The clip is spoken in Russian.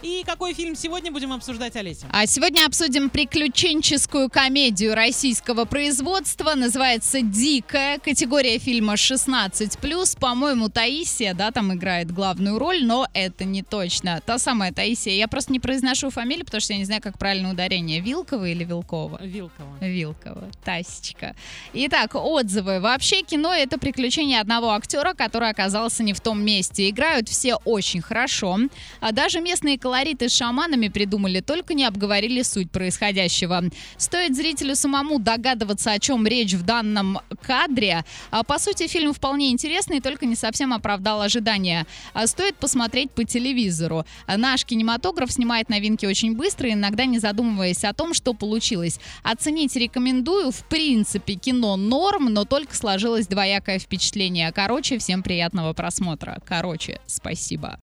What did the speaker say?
E какой фильм сегодня будем обсуждать, Олеся? А сегодня обсудим приключенческую комедию российского производства. Называется «Дикая». Категория фильма 16+. По-моему, Таисия, да, там играет главную роль, но это не точно. Та самая Таисия. Я просто не произношу фамилию, потому что я не знаю, как правильно ударение. Вилкова или Вилкова? Вилкова. Вилкова. Тасечка. Итак, отзывы. Вообще кино — это приключение одного актера, который оказался не в том месте. Играют все очень хорошо. А даже местные колориты с шаманами придумали, только не обговорили суть происходящего. Стоит зрителю самому догадываться, о чем речь в данном кадре. А, по сути, фильм вполне интересный, только не совсем оправдал ожидания. А, стоит посмотреть по телевизору. А, наш кинематограф снимает новинки очень быстро, иногда не задумываясь о том, что получилось. Оценить рекомендую. В принципе, кино норм, но только сложилось двоякое впечатление. Короче, всем приятного просмотра. Короче, спасибо.